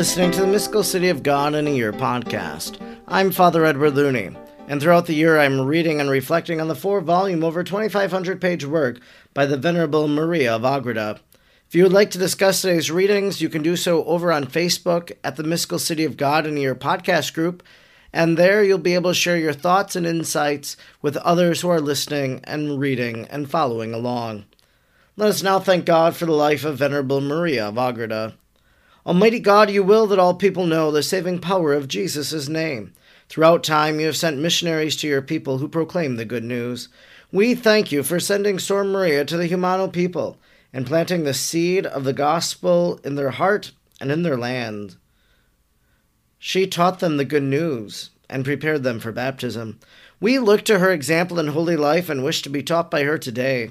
listening to the Mystical City of God in a Year podcast. I'm Father Edward Looney, and throughout the year I'm reading and reflecting on the four volume, over 2,500 page work by the Venerable Maria of Agreda. If you would like to discuss today's readings, you can do so over on Facebook at the Mystical City of God in a Year podcast group, and there you'll be able to share your thoughts and insights with others who are listening and reading and following along. Let us now thank God for the life of Venerable Maria of Agreda. Almighty God, you will that all people know the saving power of Jesus' name. Throughout time, you have sent missionaries to your people who proclaim the good news. We thank you for sending Sor Maria to the Jumano people and planting the seed of the gospel in their heart and in their land. She taught them the good news and prepared them for baptism. We look to her example in holy life and wish to be taught by her today.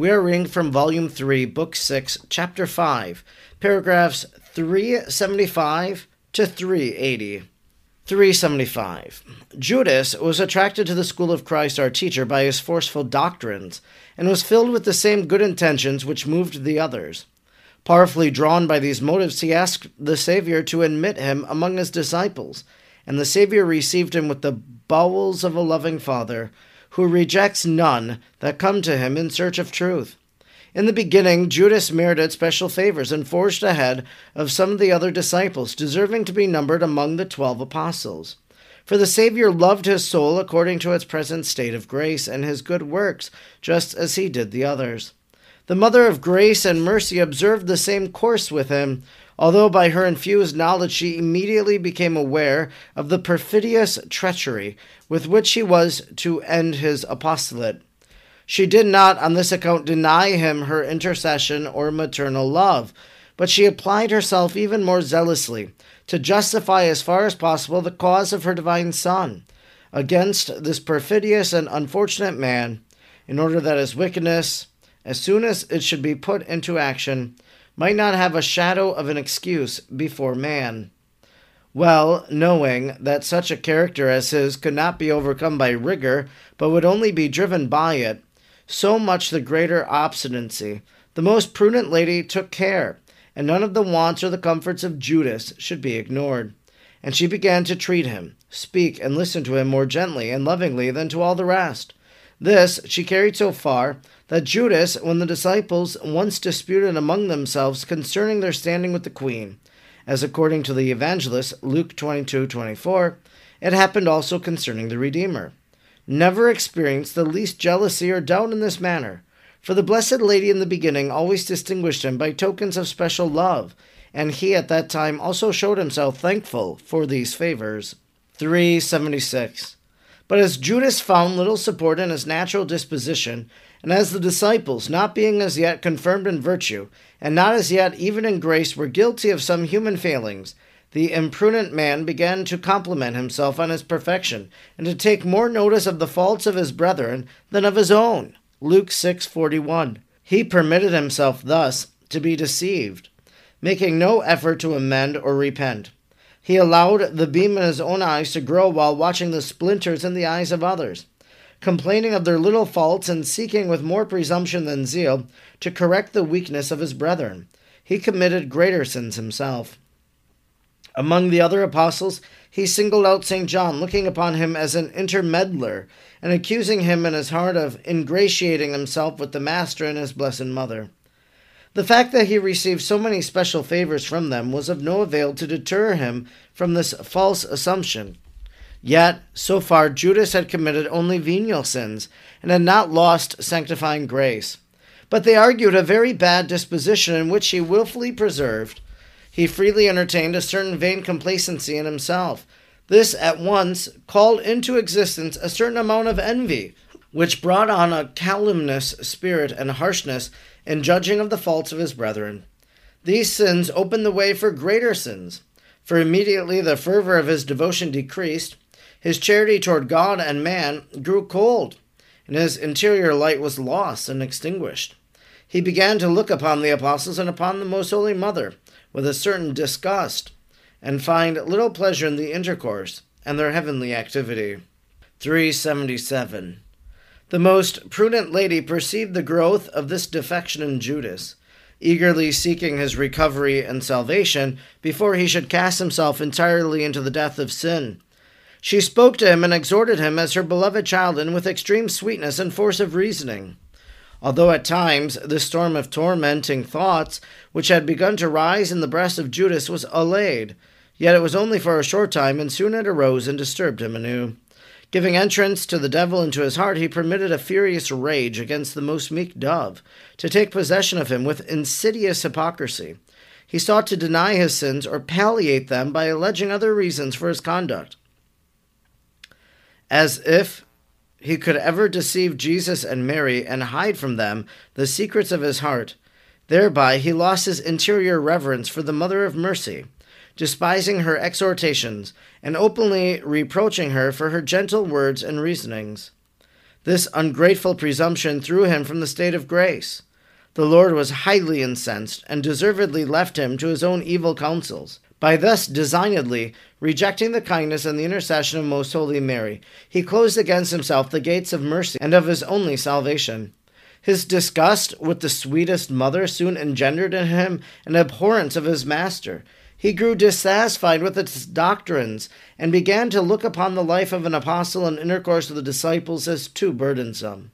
We are reading from Volume 3, Book 6, Chapter 5, paragraphs 375 to 380. 375. Judas was attracted to the school of Christ our teacher by his forceful doctrines, and was filled with the same good intentions which moved the others. Powerfully drawn by these motives, he asked the Savior to admit him among his disciples, and the Savior received him with the bowels of a loving Father who rejects none that come to him in search of truth. In the beginning, Judas merited special favors and forged ahead of some of the other disciples, deserving to be numbered among the twelve apostles. For the Savior loved his soul according to its present state of grace and his good works, just as he did the others. The Mother of Grace and Mercy observed the same course with him, although by her infused knowledge she immediately became aware of the perfidious treachery with which he was to end his apostolate. She did not on this account deny him her intercession or maternal love, but she applied herself even more zealously to justify as far as possible the cause of her divine Son against this perfidious and unfortunate man, in order that his wickedness, as soon as it should be put into action, might not have a shadow of an excuse before man. Well, knowing that such a character as his could not be overcome by rigor, but would only be driven by it, so much the greater obstinacy, the most prudent lady took care, and none of the wants or the comforts of Judas should be ignored. And she began to treat him, speak and listen to him more gently and lovingly than to all the rest. This she carried so far that Judas, when the disciples once disputed among themselves concerning their standing with the queen, as according to the evangelist Luke 22 24, it happened also concerning the Redeemer, never experienced the least jealousy or doubt in this manner, For the Blessed Lady in the beginning always distinguished him by tokens of special love, and he at that time also showed himself thankful for these favors. 376. But as Judas found little support in his natural disposition, and as the disciples, not being as yet confirmed in virtue, and not as yet even in grace, were guilty of some human failings, the imprudent man began to compliment himself on his perfection, and to take more notice of the faults of his brethren than of his own. Luke 6:41. He permitted himself thus to be deceived, making no effort to amend or repent. He allowed the beam in his own eyes to grow while watching the splinters in the eyes of others complaining of their little faults and seeking with more presumption than zeal to correct the weakness of his brethren. He committed greater sins himself. Among the other apostles, he singled out St. John, looking upon him as an intermeddler, and accusing him in his heart of ingratiating himself with the Master and his Blessed Mother. The fact that he received so many special favors from them was of no avail to deter him from this false assumption. Yet, so far, Judas had committed only venial sins and had not lost sanctifying grace. But they argued a very bad disposition in which he wilfully preserved. He freely entertained a certain vain complacency in himself. This at once called into existence a certain amount of envy, which brought on a calumnious spirit and harshness in judging of the faults of his brethren. These sins opened the way for greater sins. For immediately the fervor of his devotion decreased, his charity toward God and man grew cold, and his interior light was lost and extinguished. He began to look upon the apostles and upon the Most Holy Mother with a certain disgust, and find little pleasure in the intercourse and their heavenly activity. 377. The most prudent lady perceived the growth of this defection in Judas, eagerly seeking his recovery and salvation before he should cast himself entirely into the death of sin. She spoke to him and exhorted him as her beloved child, and with extreme sweetness and force of reasoning. Although at times the storm of tormenting thoughts which had begun to rise in the breast of Judas was allayed, yet it was only for a short time, and soon it arose and disturbed him anew. Giving entrance to the devil into his heart, he permitted a furious rage against the most meek dove to take possession of him with insidious hypocrisy. He sought to deny his sins or palliate them by alleging other reasons for his conduct. As if he could ever deceive Jesus and Mary and hide from them the secrets of his heart. Thereby he lost his interior reverence for the Mother of Mercy, despising her exhortations and openly reproaching her for her gentle words and reasonings. This ungrateful presumption threw him from the state of grace. The Lord was highly incensed and deservedly left him to his own evil counsels. By thus designedly rejecting the kindness and the intercession of Most Holy Mary, he closed against himself the gates of mercy and of his only salvation. His disgust with the sweetest mother soon engendered in him an abhorrence of his master. He grew dissatisfied with its doctrines and began to look upon the life of an apostle and intercourse with the disciples as too burdensome.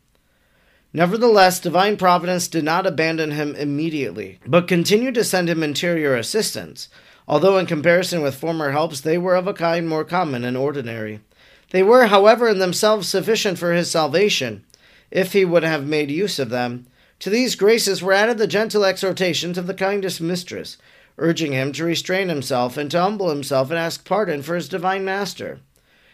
Nevertheless, divine providence did not abandon him immediately, but continued to send him interior assistance although in comparison with former helps they were of a kind more common and ordinary. They were, however, in themselves sufficient for his salvation, if he would have made use of them. To these graces were added the gentle exhortations of the kindest mistress, urging him to restrain himself and to humble himself and ask pardon for his divine master.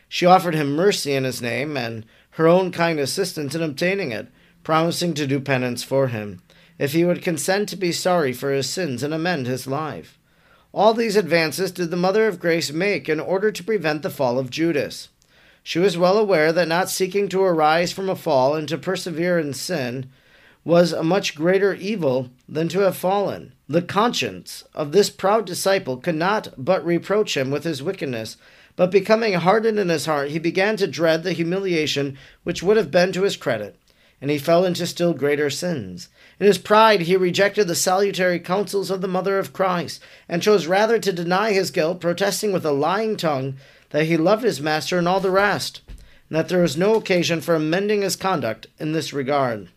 She offered him mercy in his name and her own kind assistance in obtaining it, promising to do penance for him, if he would consent to be sorry for his sins and amend his life. All these advances did the Mother of Grace make in order to prevent the fall of Judas. She was well aware that not seeking to arise from a fall and to persevere in sin was a much greater evil than to have fallen. The conscience of this proud disciple could not but reproach him with his wickedness, but becoming hardened in his heart, he began to dread the humiliation which would have been to his credit and he fell into still greater sins. In his pride, he rejected the salutary counsels of the Mother of Christ, and chose rather to deny his guilt, protesting with a lying tongue that he loved his master and all the rest, and that there was no occasion for amending his conduct in this regard.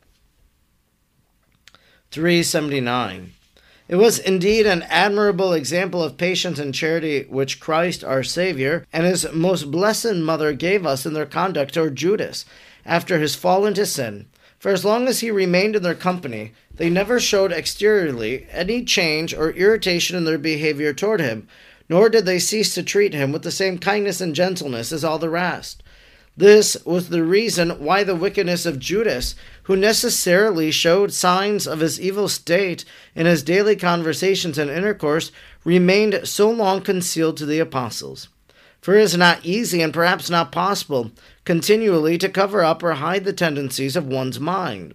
379. It was indeed an admirable example of patience and charity which Christ our Saviour and his most blessed Mother gave us in their conduct toward Judas after his fall into sin, for as long as he remained in their company, they never showed exteriorly any change or irritation in their behavior toward him, nor did they cease to treat him with the same kindness and gentleness as all the rest. This was the reason why the wickedness of Judas, who necessarily showed signs of his evil state in his daily conversations and intercourse, remained so long concealed to the apostles. For it is not easy and perhaps not possible continually to cover up or hide the tendencies of one's mind.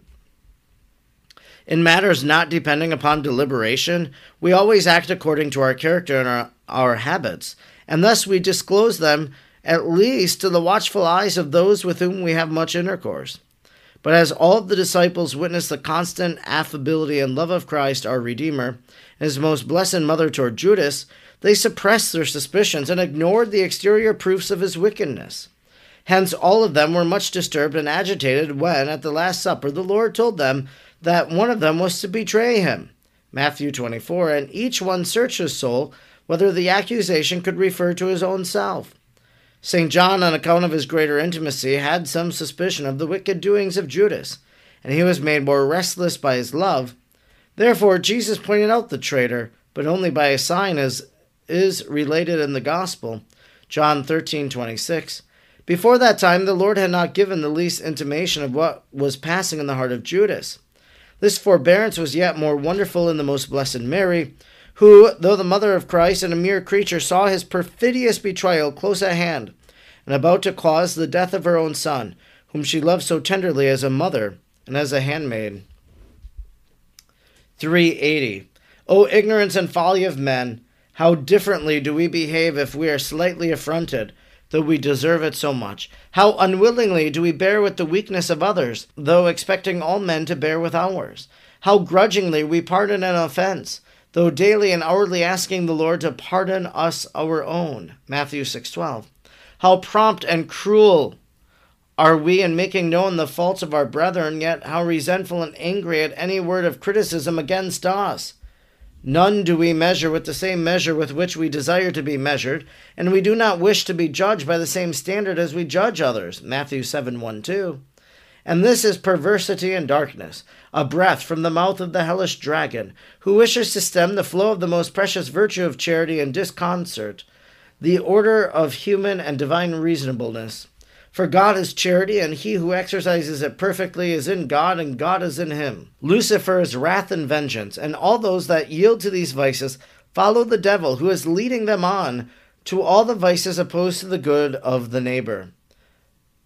In matters not depending upon deliberation, we always act according to our character and our, our habits, and thus we disclose them at least to the watchful eyes of those with whom we have much intercourse. But as all the disciples witnessed the constant affability and love of Christ, our Redeemer, and his most blessed mother toward Judas, they suppressed their suspicions and ignored the exterior proofs of his wickedness. Hence, all of them were much disturbed and agitated when, at the Last Supper, the Lord told them that one of them was to betray him. Matthew 24, and each one searched his soul whether the accusation could refer to his own self. St. John, on account of his greater intimacy, had some suspicion of the wicked doings of Judas, and he was made more restless by his love. Therefore, Jesus pointed out the traitor, but only by a sign, as is related in the Gospel. John 13:26. Before that time, the Lord had not given the least intimation of what was passing in the heart of Judas. This forbearance was yet more wonderful in the most blessed Mary, who, though the mother of Christ and a mere creature, saw his perfidious betrayal close at hand, and about to cause the death of her own son, whom she loved so tenderly as a mother and as a handmaid. 380. O ignorance and folly of men! How differently do we behave if we are slightly affronted, though we deserve it so much? How unwillingly do we bear with the weakness of others, though expecting all men to bear with ours? How grudgingly we pardon an offense, though daily and hourly asking the Lord to pardon us our own. Matthew 6:12. How prompt and cruel are we in making known the faults of our brethren, yet how resentful and angry at any word of criticism against us. None do we measure with the same measure with which we desire to be measured, and we do not wish to be judged by the same standard as we judge others. Matthew 7 1 2. And this is perversity and darkness, a breath from the mouth of the hellish dragon, who wishes to stem the flow of the most precious virtue of charity and disconcert the order of human and divine reasonableness. For God is charity, and he who exercises it perfectly is in God, and God is in him. Lucifer is wrath and vengeance, and all those that yield to these vices follow the devil, who is leading them on to all the vices opposed to the good of the neighbor.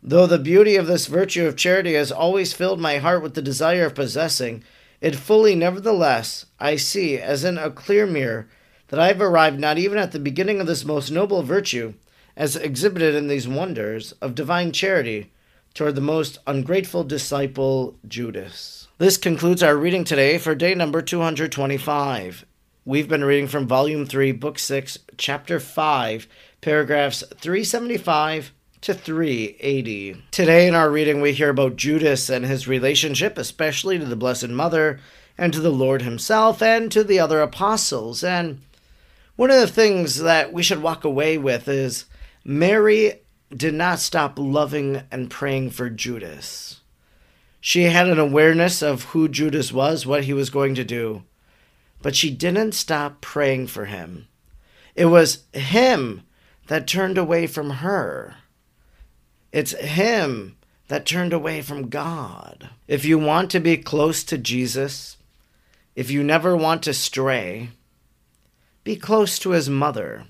Though the beauty of this virtue of charity has always filled my heart with the desire of possessing, it fully, nevertheless, I see, as in a clear mirror, that I have arrived not even at the beginning of this most noble virtue, as exhibited in these wonders of divine charity toward the most ungrateful disciple, Judas. This concludes our reading today for day number 225. We've been reading from Volume 3, Book 6, Chapter 5, paragraphs 375 to 380. Today in our reading, we hear about Judas and his relationship, especially to the Blessed Mother and to the Lord Himself and to the other apostles. And one of the things that we should walk away with is Mary did not stop loving and praying for Judas. She had an awareness of who Judas was, what he was going to do, but she didn't stop praying for him. It was him that turned away from her. It's Him that turned away from God. If you want to be close to Jesus, if you never want to stray, be close to His mother.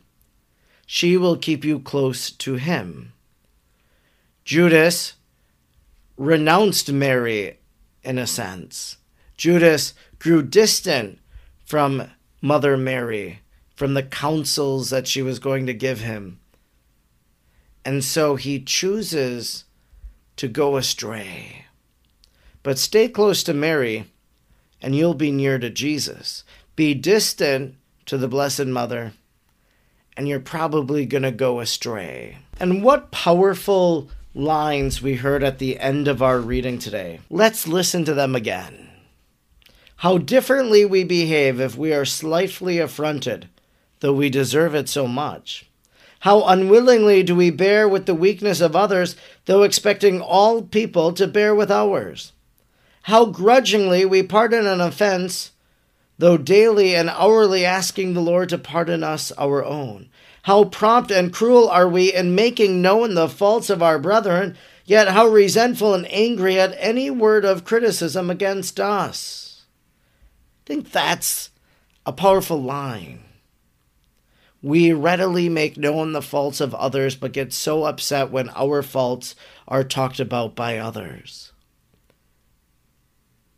She will keep you close to Him. Judas renounced Mary in a sense. Judas grew distant from Mother Mary, from the counsels that she was going to give him. And so he chooses to go astray. But stay close to Mary, and you'll be near to Jesus. Be distant to the Blessed Mother, and you're probably going to go astray. And what powerful lines we heard at the end of our reading today. Let's listen to them again. How differently we behave if we are slightly affronted, though we deserve it so much. How unwillingly do we bear with the weakness of others, though expecting all people to bear with ours? How grudgingly we pardon an offense, though daily and hourly asking the Lord to pardon us our own. How prompt and cruel are we in making known the faults of our brethren, yet how resentful and angry at any word of criticism against us. I think that's a powerful line. We readily make known the faults of others, but get so upset when our faults are talked about by others.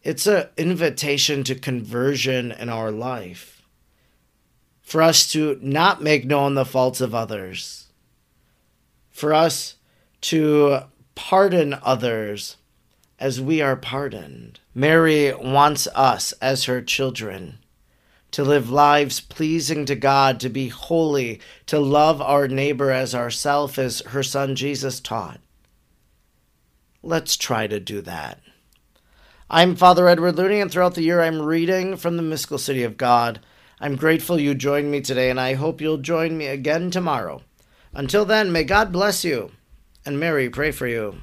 It's an invitation to conversion in our life. For us to not make known the faults of others. For us to pardon others as we are pardoned. Mary wants us as her children to live lives pleasing to God, to be holy, to love our neighbor as ourself, as her son Jesus taught. Let's try to do that. I'm Father Edward Looney, and throughout the year I'm reading from the mystical city of God. I'm grateful you joined me today, and I hope you'll join me again tomorrow. Until then, may God bless you, and Mary pray for you.